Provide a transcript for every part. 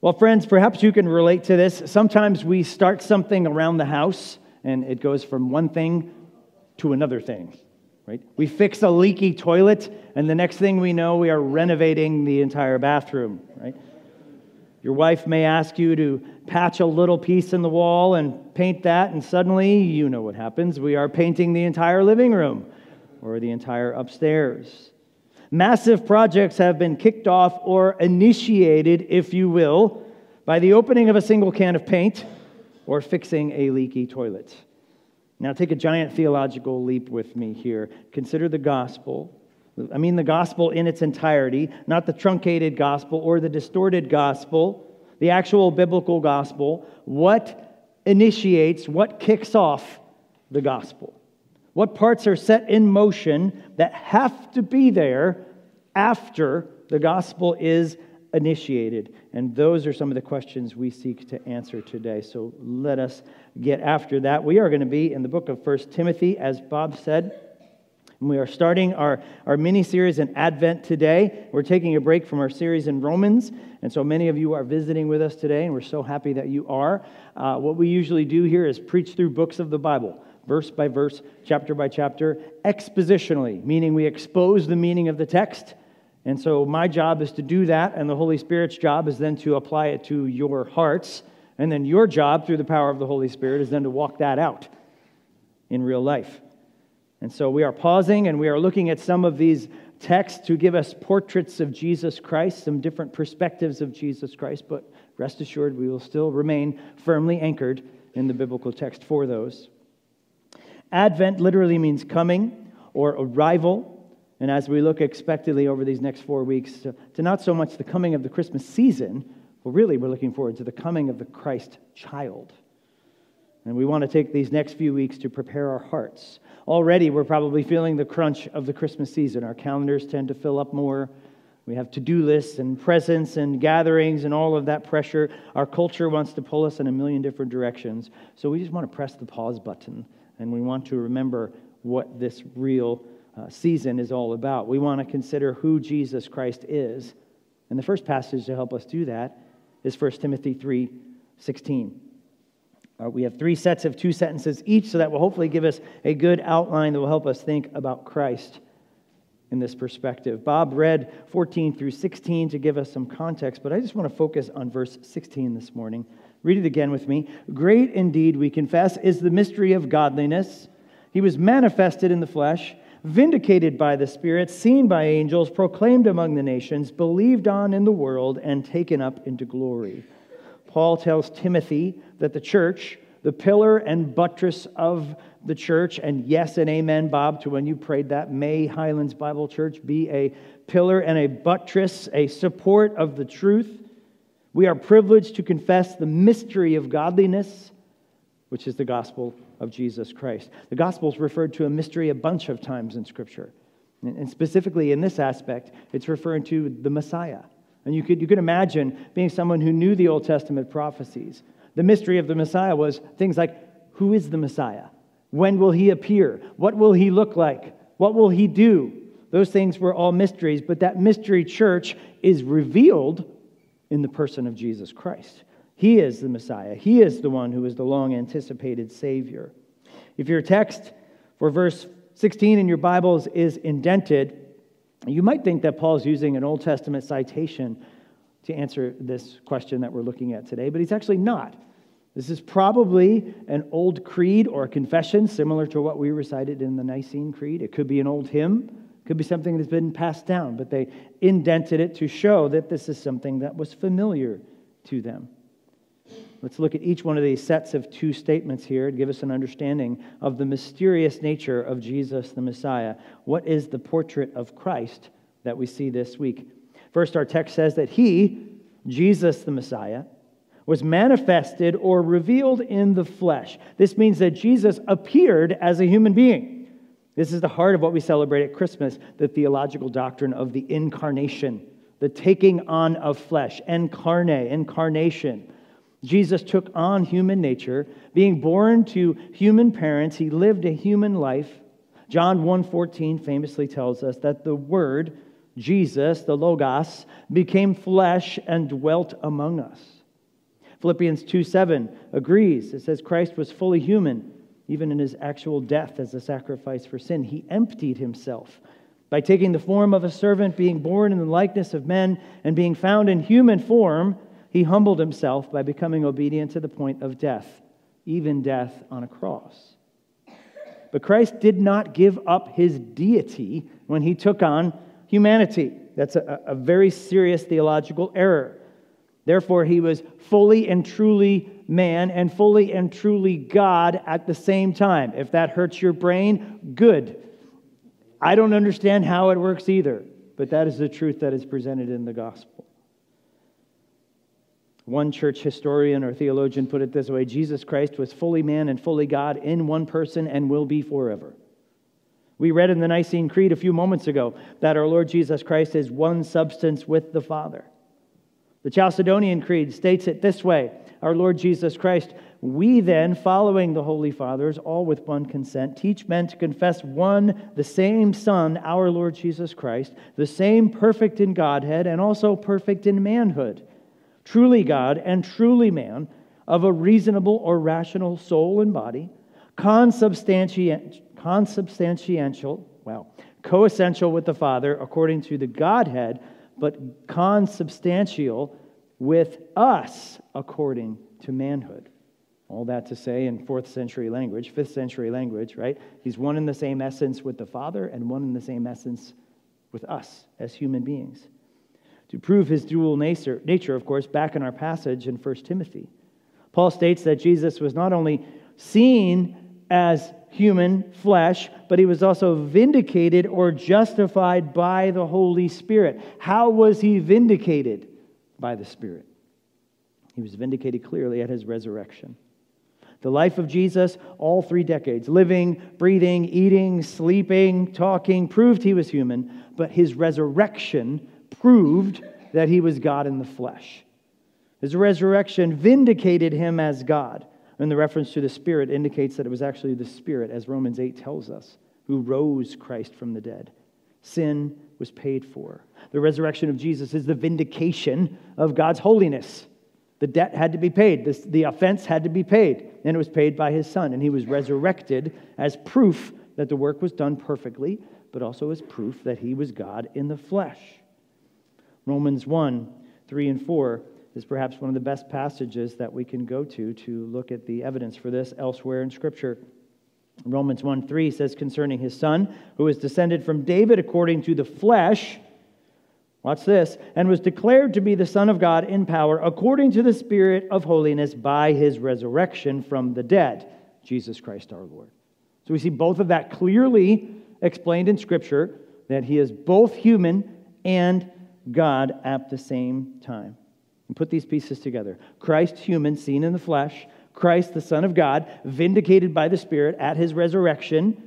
Well, friends, perhaps you can relate to this. Sometimes we start something around the house and it goes from one thing to another thing, right? We fix a leaky toilet and the next thing we know, we are renovating the entire bathroom, right? Your wife may ask you to patch a little piece in the wall and paint that, and suddenly you know what happens. We are painting the entire living room or the entire upstairs. Massive projects have been kicked off or initiated, if you will, by the opening of a single can of paint or fixing a leaky toilet. Now, take a giant theological leap with me here. Consider the gospel. I mean, the gospel in its entirety, not the truncated gospel or the distorted gospel, the actual biblical gospel. What initiates, what kicks off the gospel? What parts are set in motion that have to be there after the gospel is initiated? And those are some of the questions we seek to answer today. So let us get after that. We are going to be in the book of First Timothy, as Bob said. And we are starting our, our mini series in Advent today. We're taking a break from our series in Romans. And so many of you are visiting with us today, and we're so happy that you are. Uh, what we usually do here is preach through books of the Bible verse by verse, chapter by chapter, expositionally, meaning we expose the meaning of the text. And so my job is to do that, and the Holy Spirit's job is then to apply it to your hearts. And then your job, through the power of the Holy Spirit, is then to walk that out in real life. And so we are pausing and we are looking at some of these texts to give us portraits of Jesus Christ, some different perspectives of Jesus Christ, but rest assured we will still remain firmly anchored in the biblical text for those. Advent literally means coming or arrival. And as we look expectantly over these next four weeks to, to, not so much the coming of the Christmas season, but really we're looking forward to the coming of the Christ child. And we want to take these next few weeks to prepare our hearts. Already, we're probably feeling the crunch of the Christmas season. Our calendars tend to fill up more. We have to do lists and presents and gatherings and all of that pressure. Our culture wants to pull us in a million different directions. So we just want to press the pause button and we want to remember what this real uh, season is all about. We want to consider who Jesus Christ is. And the first passage to help us do that is 1 Timothy 3 16. Uh, we have three sets of two sentences each, so that will hopefully give us a good outline that will help us think about Christ in this perspective. Bob read 14 through 16 to give us some context, but I just want to focus on verse 16 this morning. Read it again with me. Great indeed, we confess, is the mystery of godliness. He was manifested in the flesh, vindicated by the Spirit, seen by angels, proclaimed among the nations, believed on in the world, and taken up into glory. Paul tells Timothy that the church, the pillar and buttress of the church, and yes and amen, Bob, to when you prayed that, may Highlands Bible Church be a pillar and a buttress, a support of the truth we are privileged to confess the mystery of godliness, which is the gospel of Jesus Christ. The gospel is referred to a mystery a bunch of times in Scripture. And specifically in this aspect, it's referring to the Messiah. And you could, you could imagine being someone who knew the Old Testament prophecies. The mystery of the Messiah was things like who is the Messiah? When will he appear? What will he look like? What will he do? Those things were all mysteries, but that mystery church is revealed in the person of Jesus Christ. He is the Messiah. He is the one who is the long anticipated Savior. If your text for verse 16 in your Bibles is indented, you might think that Paul's using an Old Testament citation to answer this question that we're looking at today, but he's actually not. This is probably an old creed or a confession similar to what we recited in the Nicene Creed. It could be an old hymn. Could be something that's been passed down, but they indented it to show that this is something that was familiar to them. Let's look at each one of these sets of two statements here to give us an understanding of the mysterious nature of Jesus the Messiah. What is the portrait of Christ that we see this week? First, our text says that he, Jesus the Messiah, was manifested or revealed in the flesh. This means that Jesus appeared as a human being. This is the heart of what we celebrate at Christmas the theological doctrine of the incarnation, the taking on of flesh, incarne, incarnation. Jesus took on human nature, being born to human parents, he lived a human life. John 1:14 famously tells us that the word Jesus, the Logos, became flesh and dwelt among us. Philippians 2:7 agrees. It says Christ was fully human, even in his actual death as a sacrifice for sin. He emptied himself by taking the form of a servant, being born in the likeness of men, and being found in human form. He humbled himself by becoming obedient to the point of death, even death on a cross. But Christ did not give up his deity when he took on humanity. That's a, a very serious theological error. Therefore, he was fully and truly man and fully and truly God at the same time. If that hurts your brain, good. I don't understand how it works either, but that is the truth that is presented in the gospel. One church historian or theologian put it this way Jesus Christ was fully man and fully God in one person and will be forever. We read in the Nicene Creed a few moments ago that our Lord Jesus Christ is one substance with the Father. The Chalcedonian Creed states it this way Our Lord Jesus Christ, we then, following the Holy Fathers, all with one consent, teach men to confess one, the same Son, our Lord Jesus Christ, the same perfect in Godhead and also perfect in manhood. Truly God and truly man, of a reasonable or rational soul and body, consubstantial, consubstantial well, coessential with the Father according to the Godhead, but consubstantial with us according to manhood. All that to say in fourth century language, fifth century language, right? He's one in the same essence with the Father and one in the same essence with us as human beings to prove his dual nature, nature, of course, back in our passage in 1 Timothy. Paul states that Jesus was not only seen as human flesh, but he was also vindicated or justified by the Holy Spirit. How was he vindicated? By the Spirit. He was vindicated clearly at his resurrection. The life of Jesus, all three decades, living, breathing, eating, sleeping, talking, proved he was human, but his resurrection proved that he was God in the flesh. His resurrection vindicated him as God. And the reference to the Spirit indicates that it was actually the Spirit, as Romans 8 tells us, who rose Christ from the dead. Sin was paid for. The resurrection of Jesus is the vindication of God's holiness. The debt had to be paid, the, the offense had to be paid, and it was paid by his Son. And he was resurrected as proof that the work was done perfectly, but also as proof that he was God in the flesh. Romans 1 3 and 4 is perhaps one of the best passages that we can go to to look at the evidence for this elsewhere in Scripture. Romans 1 3 says concerning his son, who is descended from David according to the flesh, watch this, and was declared to be the Son of God in power according to the Spirit of holiness by his resurrection from the dead, Jesus Christ our Lord. So we see both of that clearly explained in Scripture that he is both human and God at the same time. And put these pieces together Christ, human, seen in the flesh, Christ, the Son of God, vindicated by the Spirit at his resurrection.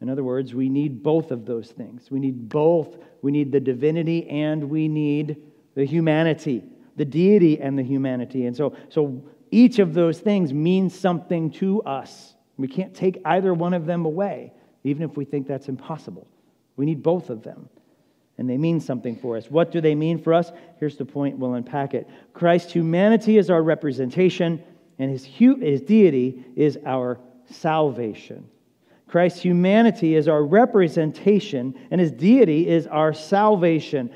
In other words, we need both of those things. We need both. We need the divinity and we need the humanity, the deity and the humanity. And so, so each of those things means something to us. We can't take either one of them away, even if we think that's impossible. We need both of them and they mean something for us. What do they mean for us? Here's the point, we'll unpack it. Christ's humanity is our representation, and his, hu- his deity is our salvation. Christ's humanity is our representation, and his deity is our salvation.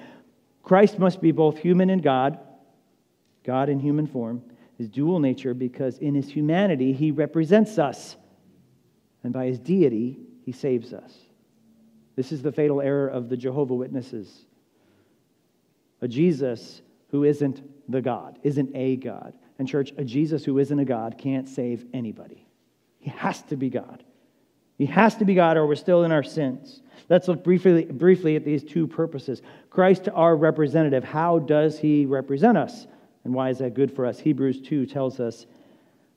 Christ must be both human and God, God in human form, his dual nature, because in his humanity, he represents us, and by his deity, he saves us. This is the fatal error of the Jehovah Witnesses. A Jesus who isn't the God, isn't a God. And, church, a Jesus who isn't a God can't save anybody. He has to be God. He has to be God, or we're still in our sins. Let's look briefly, briefly at these two purposes. Christ, our representative, how does he represent us? And why is that good for us? Hebrews 2 tells us,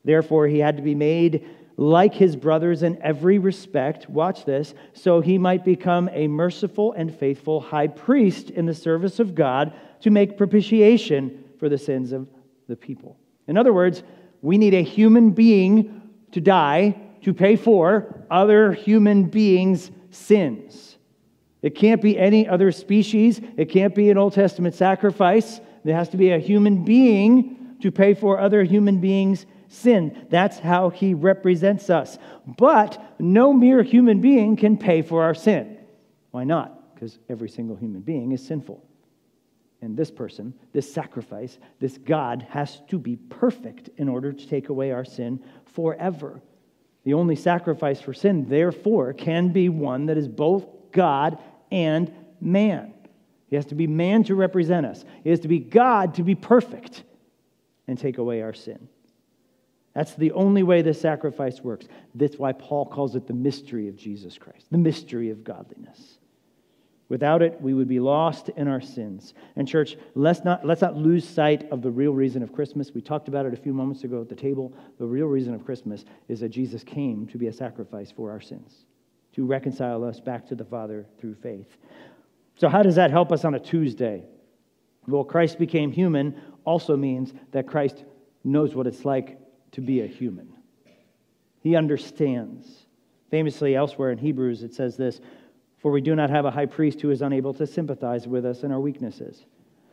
therefore, he had to be made like his brothers in every respect, watch this, so he might become a merciful and faithful high priest in the service of God to make propitiation for the sins of the people. In other words, we need a human being to die to pay for other human beings' sins. It can't be any other species. It can't be an Old Testament sacrifice. There has to be a human being to pay for other human beings' sin. That's how he represents us. But no mere human being can pay for our sin. Why not? Because every single human being is sinful. And this person, this sacrifice, this God has to be perfect in order to take away our sin forever. The only sacrifice for sin, therefore, can be one that is both God and man. He has to be man to represent us, he has to be God to be perfect and take away our sin. That's the only way this sacrifice works. That's why Paul calls it the mystery of Jesus Christ, the mystery of godliness. Without it, we would be lost in our sins. And, church, let's not, let's not lose sight of the real reason of Christmas. We talked about it a few moments ago at the table. The real reason of Christmas is that Jesus came to be a sacrifice for our sins, to reconcile us back to the Father through faith. So, how does that help us on a Tuesday? Well, Christ became human also means that Christ knows what it's like to be a human. He understands. Famously, elsewhere in Hebrews, it says this for we do not have a high priest who is unable to sympathize with us in our weaknesses,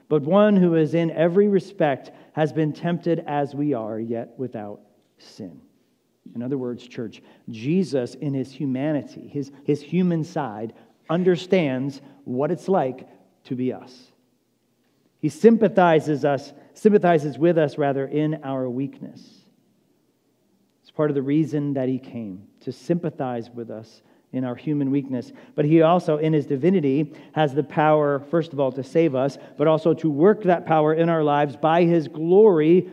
but one who is in every respect has been tempted as we are, yet without sin. In other words, church, Jesus in his humanity, his, his human side, understands what it's like to be us. He sympathizes us, sympathizes with us rather in our weakness. It's part of the reason that he came, to sympathize with us in our human weakness. But he also, in his divinity, has the power, first of all, to save us, but also to work that power in our lives by his glory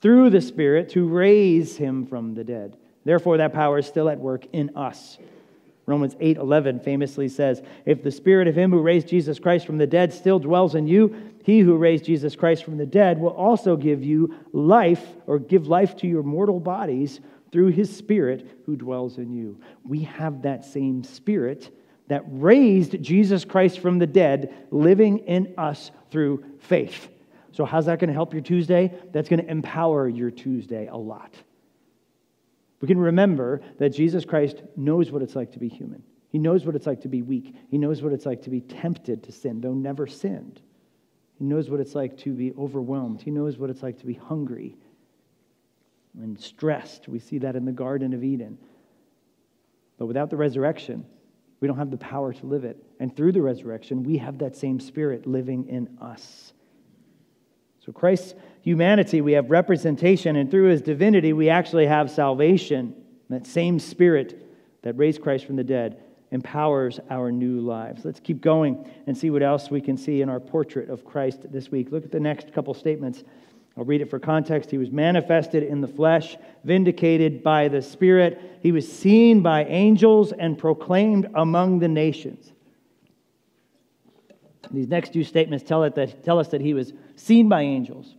through the Spirit to raise him from the dead. Therefore, that power is still at work in us. Romans 8 11 famously says, If the spirit of him who raised Jesus Christ from the dead still dwells in you, he who raised Jesus Christ from the dead will also give you life or give life to your mortal bodies through his Spirit who dwells in you. We have that same Spirit that raised Jesus Christ from the dead living in us through faith. So, how's that going to help your Tuesday? That's going to empower your Tuesday a lot. We can remember that Jesus Christ knows what it's like to be human. He knows what it's like to be weak. He knows what it's like to be tempted to sin, though never sinned. He knows what it's like to be overwhelmed. He knows what it's like to be hungry and stressed. We see that in the Garden of Eden. But without the resurrection, we don't have the power to live it. And through the resurrection, we have that same spirit living in us. So, Christ's humanity, we have representation, and through his divinity, we actually have salvation. That same spirit that raised Christ from the dead empowers our new lives. Let's keep going and see what else we can see in our portrait of Christ this week. Look at the next couple statements. I'll read it for context. He was manifested in the flesh, vindicated by the Spirit. He was seen by angels and proclaimed among the nations. These next two statements tell, it that, tell us that he was seen by angels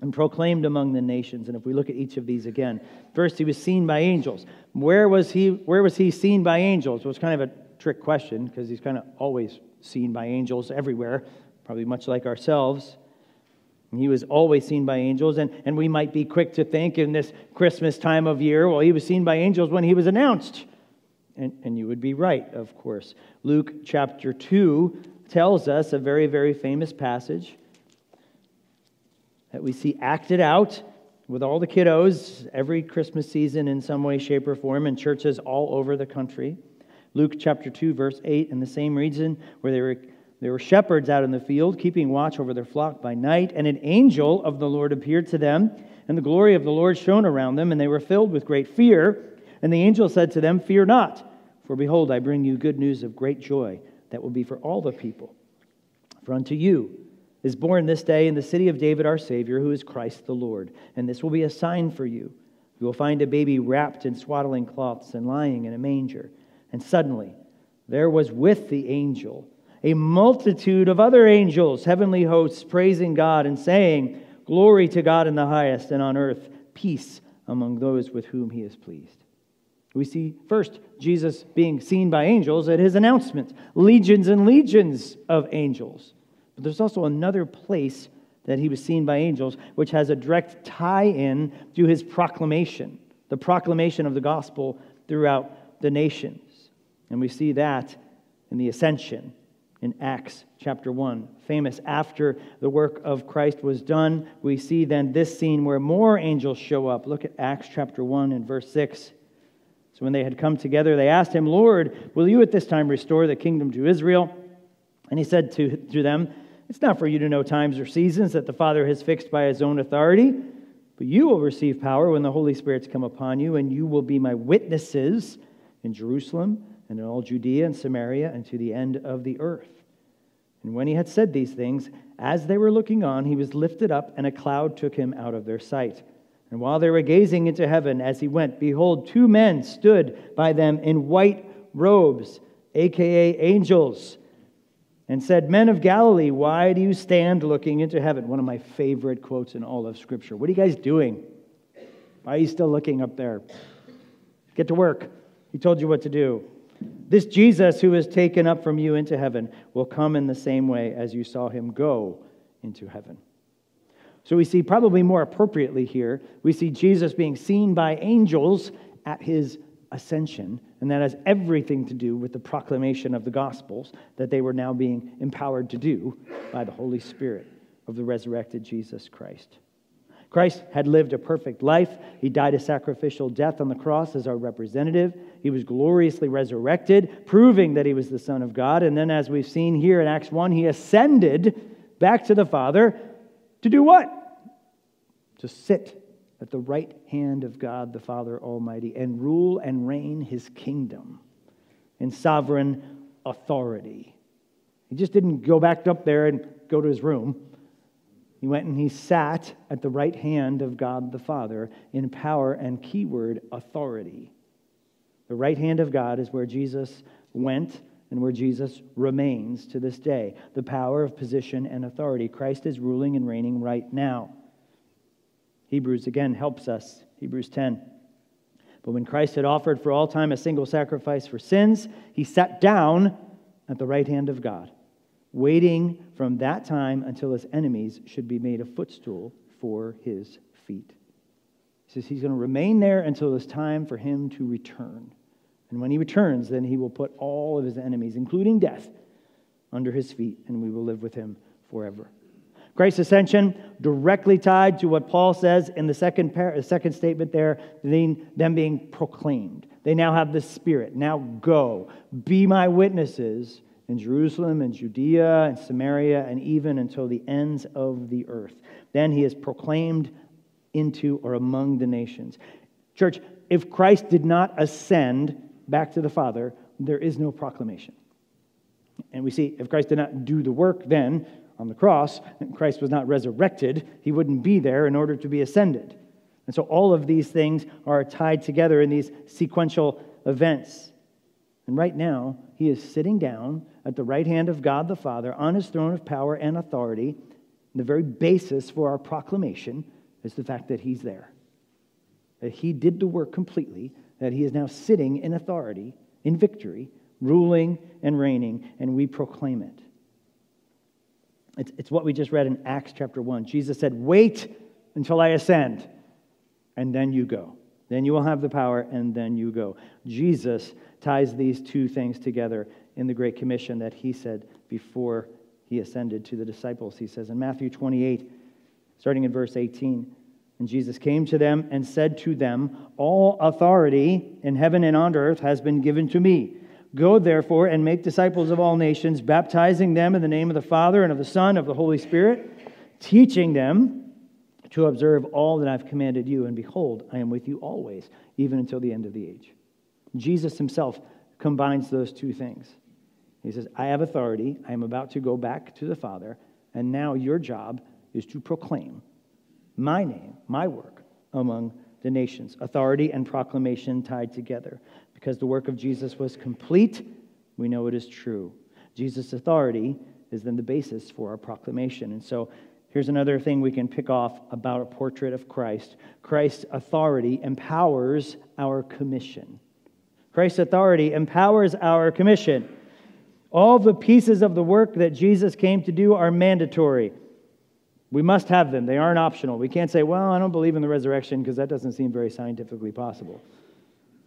and proclaimed among the nations. And if we look at each of these again, first he was seen by angels. Where was he, where was he seen by angels? Well, it's kind of a trick question because he's kind of always seen by angels everywhere, probably much like ourselves. He was always seen by angels, and, and we might be quick to think in this Christmas time of year, well, he was seen by angels when he was announced. And, and you would be right, of course. Luke chapter 2 tells us a very, very famous passage that we see acted out with all the kiddos every Christmas season in some way, shape, or form in churches all over the country. Luke chapter 2, verse 8, in the same region where they were there were shepherds out in the field, keeping watch over their flock by night, and an angel of the Lord appeared to them, and the glory of the Lord shone around them, and they were filled with great fear. And the angel said to them, Fear not, for behold, I bring you good news of great joy that will be for all the people. For unto you is born this day in the city of David our Savior, who is Christ the Lord. And this will be a sign for you. You will find a baby wrapped in swaddling cloths and lying in a manger. And suddenly there was with the angel a multitude of other angels, heavenly hosts, praising God and saying, Glory to God in the highest, and on earth peace among those with whom he is pleased. We see first Jesus being seen by angels at his announcement, legions and legions of angels. But there's also another place that he was seen by angels, which has a direct tie in to his proclamation, the proclamation of the gospel throughout the nations. And we see that in the ascension in Acts chapter 1. Famous after the work of Christ was done, we see then this scene where more angels show up. Look at Acts chapter 1 and verse 6. So when they had come together, they asked him, Lord, will you at this time restore the kingdom to Israel? And he said to, to them, It's not for you to know times or seasons that the Father has fixed by his own authority, but you will receive power when the Holy Spirit's come upon you, and you will be my witnesses in Jerusalem and in all Judea and Samaria and to the end of the earth. And when he had said these things, as they were looking on, he was lifted up, and a cloud took him out of their sight. And while they were gazing into heaven as he went, behold, two men stood by them in white robes, aka angels, and said, Men of Galilee, why do you stand looking into heaven? One of my favorite quotes in all of Scripture. What are you guys doing? Why are you still looking up there? Get to work. He told you what to do. This Jesus who is taken up from you into heaven will come in the same way as you saw him go into heaven. So we see, probably more appropriately here, we see Jesus being seen by angels at his ascension, and that has everything to do with the proclamation of the Gospels that they were now being empowered to do by the Holy Spirit of the resurrected Jesus Christ. Christ had lived a perfect life. He died a sacrificial death on the cross as our representative. He was gloriously resurrected, proving that he was the Son of God. And then, as we've seen here in Acts 1, he ascended back to the Father to do what? To sit at the right hand of God the Father Almighty and rule and reign his kingdom in sovereign authority. He just didn't go back up there and go to his room. He went and he sat at the right hand of God the Father in power and keyword authority. The right hand of God is where Jesus went and where Jesus remains to this day. The power of position and authority. Christ is ruling and reigning right now. Hebrews again helps us. Hebrews 10. But when Christ had offered for all time a single sacrifice for sins, he sat down at the right hand of God waiting from that time until his enemies should be made a footstool for his feet. He says he's going to remain there until it's time for him to return. And when he returns, then he will put all of his enemies, including death, under his feet, and we will live with him forever. Christ's ascension directly tied to what Paul says in the second, par- second statement there, them being proclaimed. They now have the Spirit. Now go, be my witnesses in Jerusalem and Judea and Samaria and even until the ends of the earth. Then he is proclaimed into or among the nations. Church, if Christ did not ascend back to the Father, there is no proclamation. And we see if Christ did not do the work then on the cross, and Christ was not resurrected, he wouldn't be there in order to be ascended. And so all of these things are tied together in these sequential events. And right now, he is sitting down at the right hand of God the Father on his throne of power and authority. The very basis for our proclamation is the fact that he's there, that he did the work completely, that he is now sitting in authority, in victory, ruling and reigning, and we proclaim it. It's, it's what we just read in Acts chapter 1. Jesus said, Wait until I ascend, and then you go. Then you will have the power, and then you go. Jesus ties these two things together in the Great Commission that he said before he ascended to the disciples. He says in Matthew 28, starting in verse 18, and Jesus came to them and said to them, All authority in heaven and on earth has been given to me. Go therefore and make disciples of all nations, baptizing them in the name of the Father and of the Son and of the Holy Spirit, teaching them to observe all that I've commanded you. And behold, I am with you always, even until the end of the age. Jesus himself combines those two things. He says, I have authority. I am about to go back to the Father, and now your job is to proclaim my name, my work among the nations. Authority and proclamation tied together. Because the work of Jesus was complete, we know it is true. Jesus' authority is then the basis for our proclamation. And so here's another thing we can pick off about a portrait of Christ Christ's authority empowers our commission. Christ's authority empowers our commission. All the pieces of the work that Jesus came to do are mandatory. We must have them, they aren't optional. We can't say, well, I don't believe in the resurrection because that doesn't seem very scientifically possible.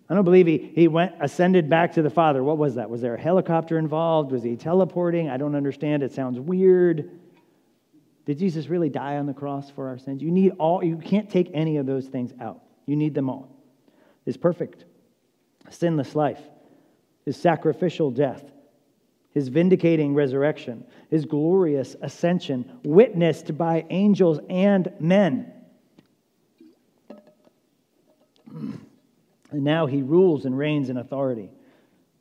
I don't believe he, he went ascended back to the Father. What was that? Was there a helicopter involved? Was he teleporting? I don't understand. It sounds weird. Did Jesus really die on the cross for our sins? You need all, you can't take any of those things out. You need them all. His perfect, sinless life, his sacrificial death, his vindicating resurrection, his glorious ascension, witnessed by angels and men. And now he rules and reigns in authority.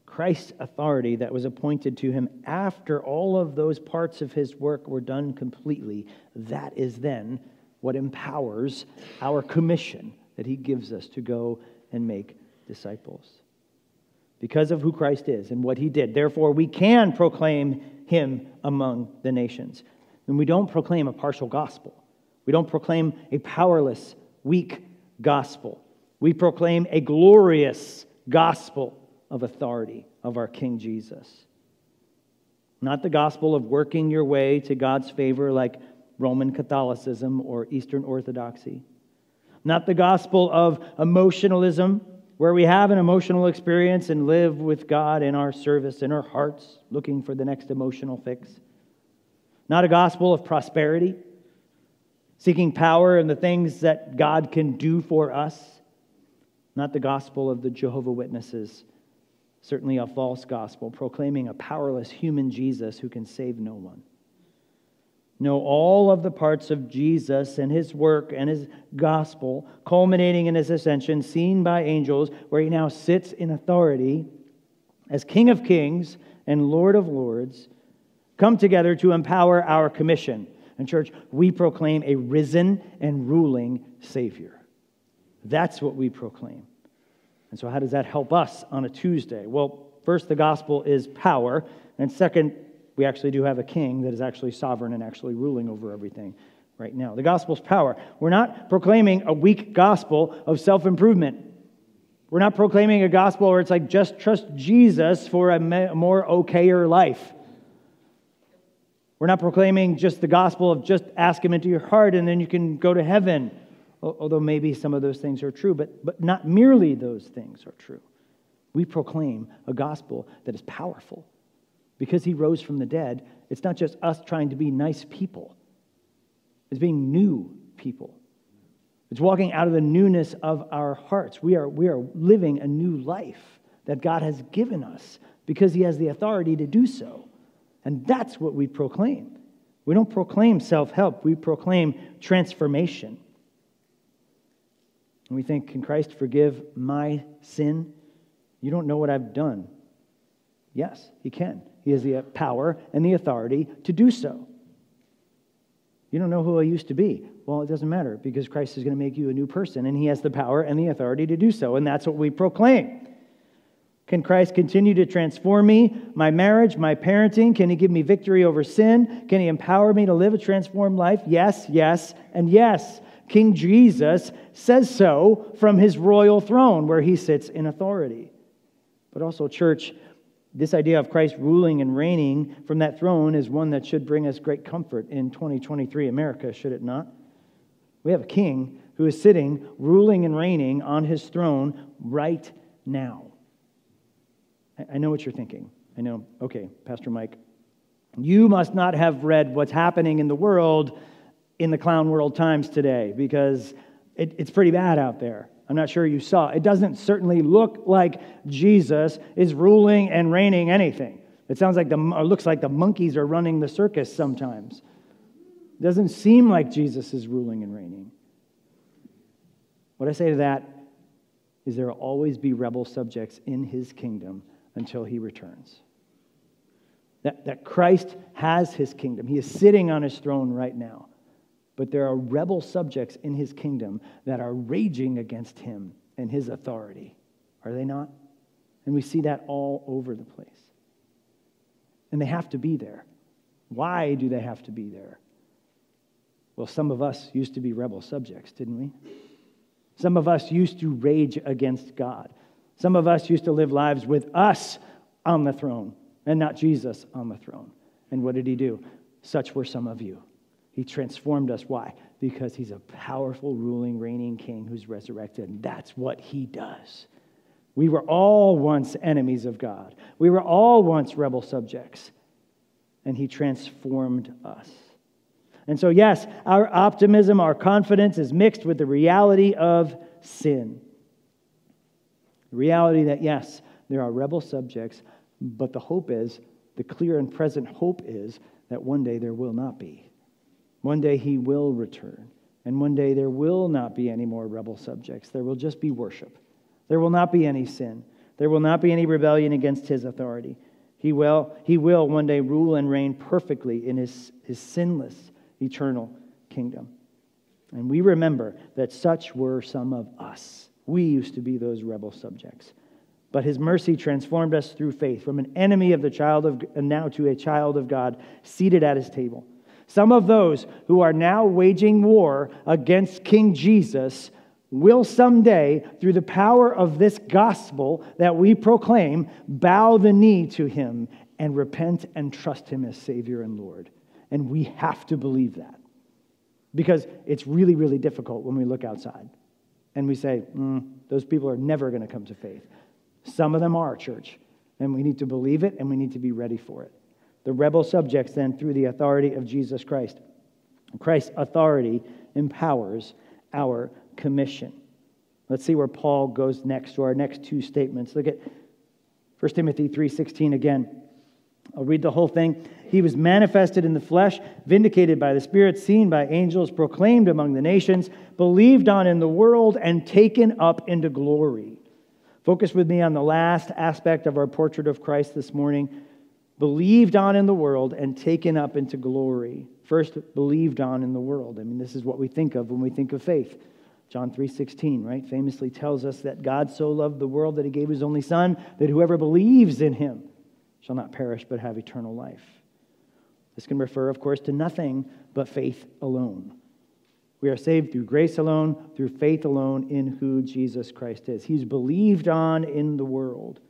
Christ's authority that was appointed to him after all of those parts of his work were done completely, that is then what empowers our commission that he gives us to go and make disciples. Because of who Christ is and what he did. Therefore, we can proclaim him among the nations. And we don't proclaim a partial gospel, we don't proclaim a powerless, weak gospel. We proclaim a glorious gospel of authority of our King Jesus. Not the gospel of working your way to God's favor like Roman Catholicism or Eastern Orthodoxy. Not the gospel of emotionalism, where we have an emotional experience and live with God in our service, in our hearts, looking for the next emotional fix. Not a gospel of prosperity, seeking power and the things that God can do for us not the gospel of the Jehovah Witnesses, certainly a false gospel, proclaiming a powerless human Jesus who can save no one. No, all of the parts of Jesus and his work and his gospel, culminating in his ascension, seen by angels, where he now sits in authority as King of Kings and Lord of Lords, come together to empower our commission. And, church, we proclaim a risen and ruling Savior. That's what we proclaim. And so, how does that help us on a Tuesday? Well, first, the gospel is power. And second, we actually do have a king that is actually sovereign and actually ruling over everything right now. The gospel's power. We're not proclaiming a weak gospel of self improvement. We're not proclaiming a gospel where it's like just trust Jesus for a more okayer life. We're not proclaiming just the gospel of just ask him into your heart and then you can go to heaven although maybe some of those things are true, but, but not merely those things are true. We proclaim a gospel that is powerful. Because he rose from the dead, it's not just us trying to be nice people, it's being new people. It's walking out of the newness of our hearts. We are, we are living a new life that God has given us because he has the authority to do so. And that's what we proclaim. We don't proclaim self help, we proclaim transformation. And we think, Can Christ forgive my sin? You don't know what I've done. Yes, He can. He has the power and the authority to do so. You don't know who I used to be. Well, it doesn't matter because Christ is going to make you a new person and He has the power and the authority to do so. And that's what we proclaim. Can Christ continue to transform me, my marriage, my parenting? Can He give me victory over sin? Can He empower me to live a transformed life? Yes, yes, and yes. King Jesus says so from his royal throne where he sits in authority. But also, church, this idea of Christ ruling and reigning from that throne is one that should bring us great comfort in 2023 America, should it not? We have a king who is sitting, ruling and reigning on his throne right now. I know what you're thinking. I know, okay, Pastor Mike, you must not have read what's happening in the world in the clown world times today because it, it's pretty bad out there. I'm not sure you saw. It doesn't certainly look like Jesus is ruling and reigning anything. It sounds like the looks like the monkeys are running the circus sometimes. It doesn't seem like Jesus is ruling and reigning. What I say to that is there will always be rebel subjects in his kingdom until he returns. That, that Christ has his kingdom. He is sitting on his throne right now. But there are rebel subjects in his kingdom that are raging against him and his authority. Are they not? And we see that all over the place. And they have to be there. Why do they have to be there? Well, some of us used to be rebel subjects, didn't we? Some of us used to rage against God. Some of us used to live lives with us on the throne and not Jesus on the throne. And what did he do? Such were some of you. He transformed us. Why? Because he's a powerful, ruling, reigning king who's resurrected. And that's what he does. We were all once enemies of God. We were all once rebel subjects. And he transformed us. And so, yes, our optimism, our confidence is mixed with the reality of sin. The reality that, yes, there are rebel subjects, but the hope is, the clear and present hope is that one day there will not be. One day he will return. And one day there will not be any more rebel subjects. There will just be worship. There will not be any sin. There will not be any rebellion against his authority. He will, he will one day rule and reign perfectly in his, his sinless, eternal kingdom. And we remember that such were some of us. We used to be those rebel subjects. But his mercy transformed us through faith from an enemy of the child of and now to a child of God seated at his table. Some of those who are now waging war against King Jesus will someday, through the power of this gospel that we proclaim, bow the knee to him and repent and trust him as Savior and Lord. And we have to believe that because it's really, really difficult when we look outside and we say, mm, those people are never going to come to faith. Some of them are, church, and we need to believe it and we need to be ready for it. The rebel subjects, then, through the authority of Jesus Christ. Christ's authority empowers our commission. Let's see where Paul goes next to our next two statements. Look at 1 Timothy 3:16 again. I'll read the whole thing. He was manifested in the flesh, vindicated by the Spirit, seen by angels, proclaimed among the nations, believed on in the world, and taken up into glory. Focus with me on the last aspect of our portrait of Christ this morning believed on in the world and taken up into glory. First, believed on in the world. I mean, this is what we think of when we think of faith. John 3:16, right? Famously tells us that God so loved the world that he gave his only son that whoever believes in him shall not perish but have eternal life. This can refer, of course, to nothing but faith alone. We are saved through grace alone, through faith alone in who Jesus Christ is. He's believed on in the world.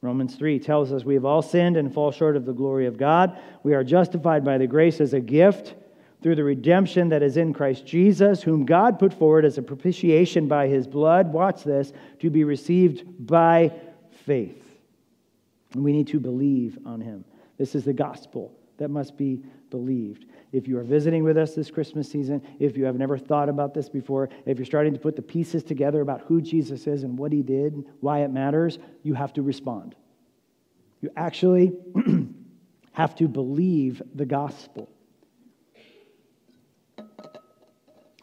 Romans 3 tells us we have all sinned and fall short of the glory of God. We are justified by the grace as a gift through the redemption that is in Christ Jesus, whom God put forward as a propitiation by his blood. Watch this to be received by faith. And we need to believe on him. This is the gospel that must be believed. If you are visiting with us this Christmas season, if you have never thought about this before, if you're starting to put the pieces together about who Jesus is and what he did, why it matters, you have to respond. You actually have to believe the gospel.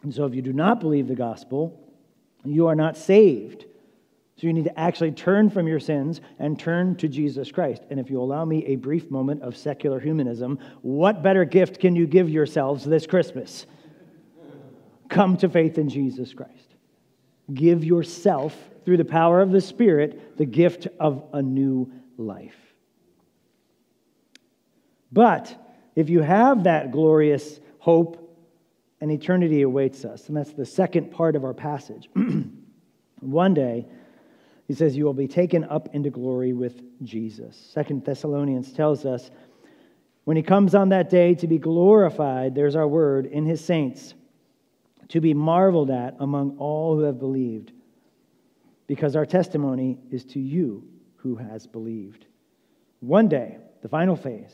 And so, if you do not believe the gospel, you are not saved. So you need to actually turn from your sins and turn to Jesus Christ. And if you allow me a brief moment of secular humanism, what better gift can you give yourselves this Christmas? Come to faith in Jesus Christ. Give yourself, through the power of the Spirit, the gift of a new life. But if you have that glorious hope, an eternity awaits us. And that's the second part of our passage. One day, he says, You will be taken up into glory with Jesus. Second Thessalonians tells us, when he comes on that day to be glorified, there's our word, in his saints, to be marveled at among all who have believed, because our testimony is to you who has believed. One day, the final phase,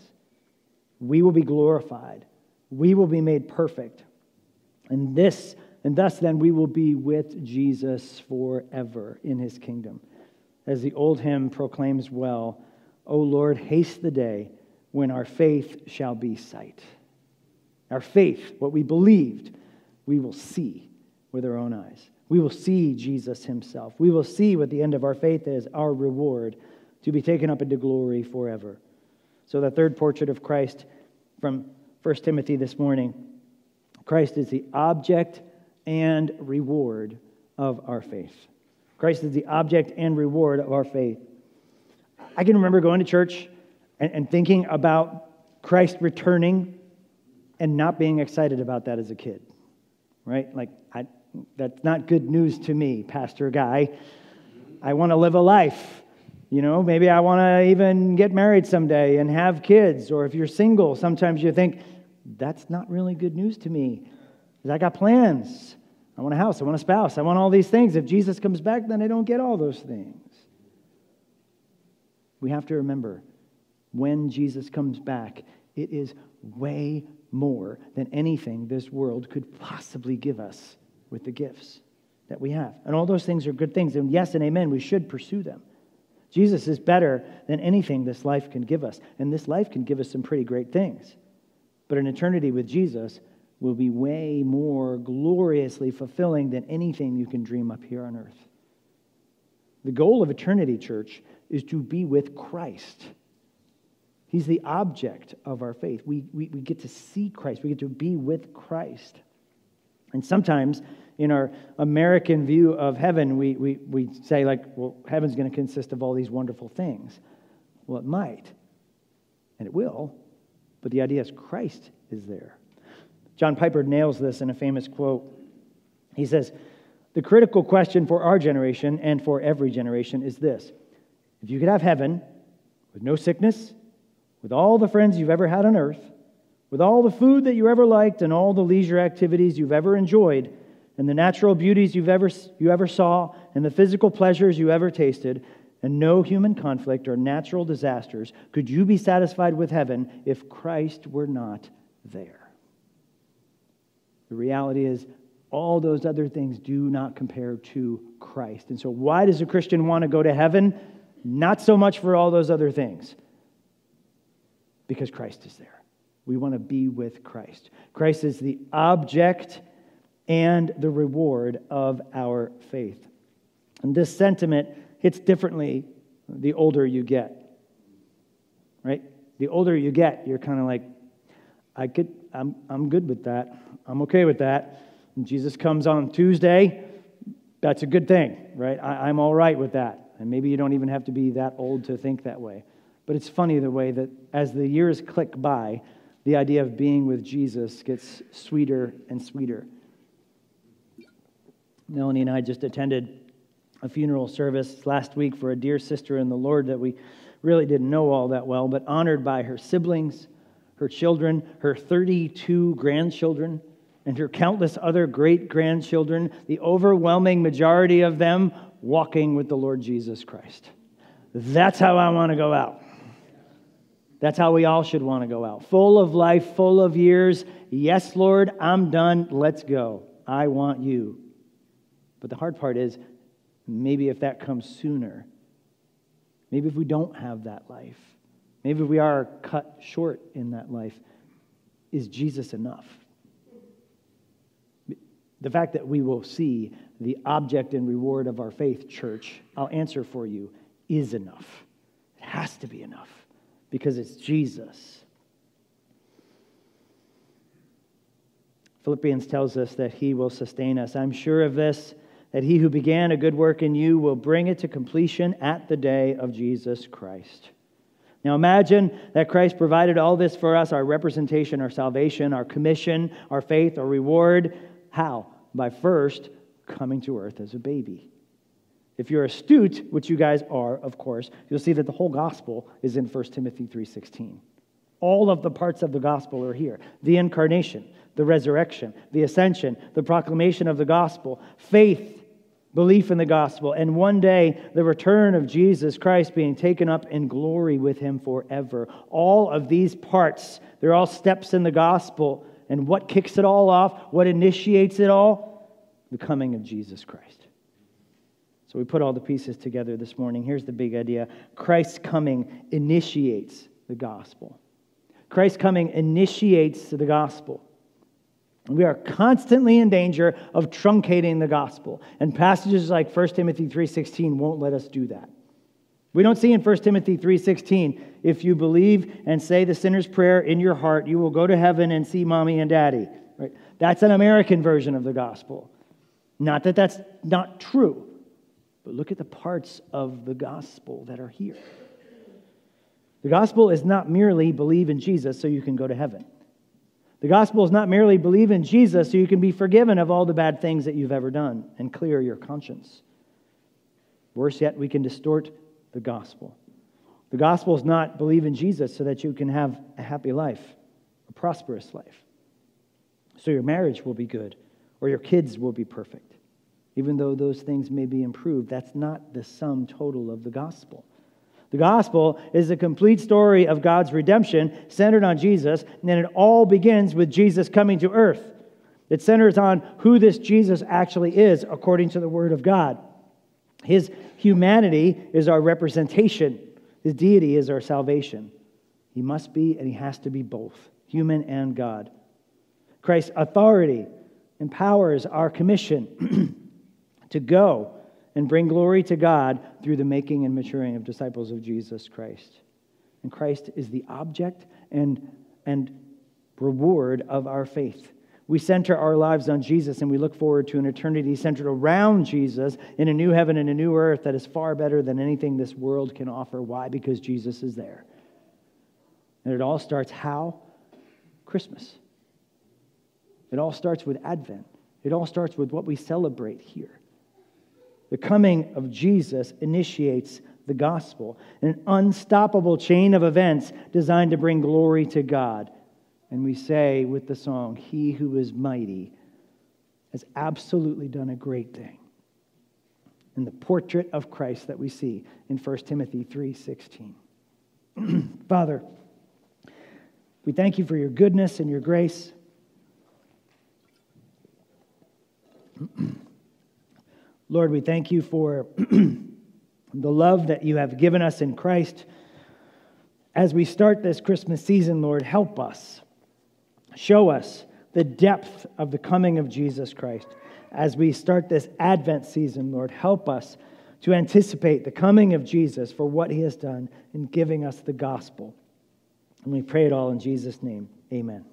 we will be glorified. We will be made perfect. And this and thus, then, we will be with Jesus forever in his kingdom. As the old hymn proclaims well, O Lord, haste the day when our faith shall be sight. Our faith, what we believed, we will see with our own eyes. We will see Jesus himself. We will see what the end of our faith is, our reward, to be taken up into glory forever. So, the third portrait of Christ from 1 Timothy this morning Christ is the object and reward of our faith. Christ is the object and reward of our faith. I can remember going to church and, and thinking about Christ returning and not being excited about that as a kid, right? Like, I, that's not good news to me, Pastor Guy. I want to live a life. You know, maybe I want to even get married someday and have kids. Or if you're single, sometimes you think, that's not really good news to me. I got plans. I want a house. I want a spouse. I want all these things. If Jesus comes back, then I don't get all those things. We have to remember when Jesus comes back, it is way more than anything this world could possibly give us with the gifts that we have. And all those things are good things. And yes and amen, we should pursue them. Jesus is better than anything this life can give us. And this life can give us some pretty great things. But an eternity with Jesus will be way more gloriously fulfilling than anything you can dream up here on earth. The goal of eternity, church, is to be with Christ. He's the object of our faith. We, we, we get to see Christ, we get to be with Christ. And sometimes in our American view of heaven, we, we, we say, like, well, heaven's going to consist of all these wonderful things. Well, it might, and it will, but the idea is Christ is there. John Piper nails this in a famous quote. He says, The critical question for our generation and for every generation is this If you could have heaven with no sickness, with all the friends you've ever had on earth, with all the food that you ever liked and all the leisure activities you've ever enjoyed, and the natural beauties you've ever, you ever saw, and the physical pleasures you ever tasted, and no human conflict or natural disasters, could you be satisfied with heaven if Christ were not there? The reality is, all those other things do not compare to Christ. And so, why does a Christian want to go to heaven? Not so much for all those other things, because Christ is there. We want to be with Christ. Christ is the object and the reward of our faith. And this sentiment hits differently the older you get. Right? The older you get, you're kind of like, I could, I'm, I'm good with that. I'm okay with that. And Jesus comes on Tuesday, that's a good thing, right? I, I'm all right with that. And maybe you don't even have to be that old to think that way. But it's funny the way that as the years click by, the idea of being with Jesus gets sweeter and sweeter. Melanie and I just attended a funeral service last week for a dear sister in the Lord that we really didn't know all that well, but honored by her siblings, her children, her 32 grandchildren, and her countless other great grandchildren, the overwhelming majority of them walking with the Lord Jesus Christ. That's how I want to go out. That's how we all should want to go out. Full of life, full of years. Yes, Lord, I'm done. Let's go. I want you. But the hard part is maybe if that comes sooner, maybe if we don't have that life, maybe we are cut short in that life, is Jesus enough? The fact that we will see the object and reward of our faith, church, I'll answer for you, is enough. It has to be enough because it's Jesus. Philippians tells us that he will sustain us. I'm sure of this, that he who began a good work in you will bring it to completion at the day of Jesus Christ. Now imagine that Christ provided all this for us our representation, our salvation, our commission, our faith, our reward. How? By first coming to earth as a baby. If you're astute, which you guys are, of course, you'll see that the whole gospel is in 1 Timothy 3:16. All of the parts of the gospel are here. The incarnation, the resurrection, the ascension, the proclamation of the gospel, faith, belief in the gospel, and one day the return of Jesus Christ being taken up in glory with him forever. All of these parts, they're all steps in the gospel. And what kicks it all off? What initiates it all? The coming of Jesus Christ. So we put all the pieces together this morning. Here's the big idea Christ's coming initiates the gospel. Christ's coming initiates the gospel. We are constantly in danger of truncating the gospel. And passages like 1 Timothy 3:16 won't let us do that. We don't see in 1 Timothy 3:16, if you believe and say the sinner's prayer in your heart, you will go to heaven and see mommy and daddy. Right? That's an American version of the gospel. Not that that's not true. But look at the parts of the gospel that are here. The gospel is not merely believe in Jesus so you can go to heaven. The gospel is not merely believe in Jesus so you can be forgiven of all the bad things that you've ever done and clear your conscience. Worse yet, we can distort the gospel. The gospel is not believe in Jesus so that you can have a happy life, a prosperous life. So your marriage will be good or your kids will be perfect. Even though those things may be improved, that's not the sum total of the gospel. The gospel is a complete story of God's redemption centered on Jesus, and then it all begins with Jesus coming to earth. It centers on who this Jesus actually is according to the Word of God. His humanity is our representation, his deity is our salvation. He must be and he has to be both, human and God. Christ's authority empowers our commission to go and bring glory to God through the making and maturing of disciples of Jesus Christ. And Christ is the object and, and reward of our faith. We center our lives on Jesus and we look forward to an eternity centered around Jesus in a new heaven and a new earth that is far better than anything this world can offer. Why? Because Jesus is there. And it all starts how? Christmas. It all starts with Advent. It all starts with what we celebrate here. The coming of Jesus initiates the gospel, an unstoppable chain of events designed to bring glory to God. And we say with the song, He who is mighty has absolutely done a great thing. In the portrait of Christ that we see in 1 Timothy 3:16. Father, we thank you for your goodness and your grace. Lord, we thank you for the love that you have given us in Christ. As we start this Christmas season, Lord, help us. Show us the depth of the coming of Jesus Christ. As we start this Advent season, Lord, help us to anticipate the coming of Jesus for what he has done in giving us the gospel. And we pray it all in Jesus' name. Amen.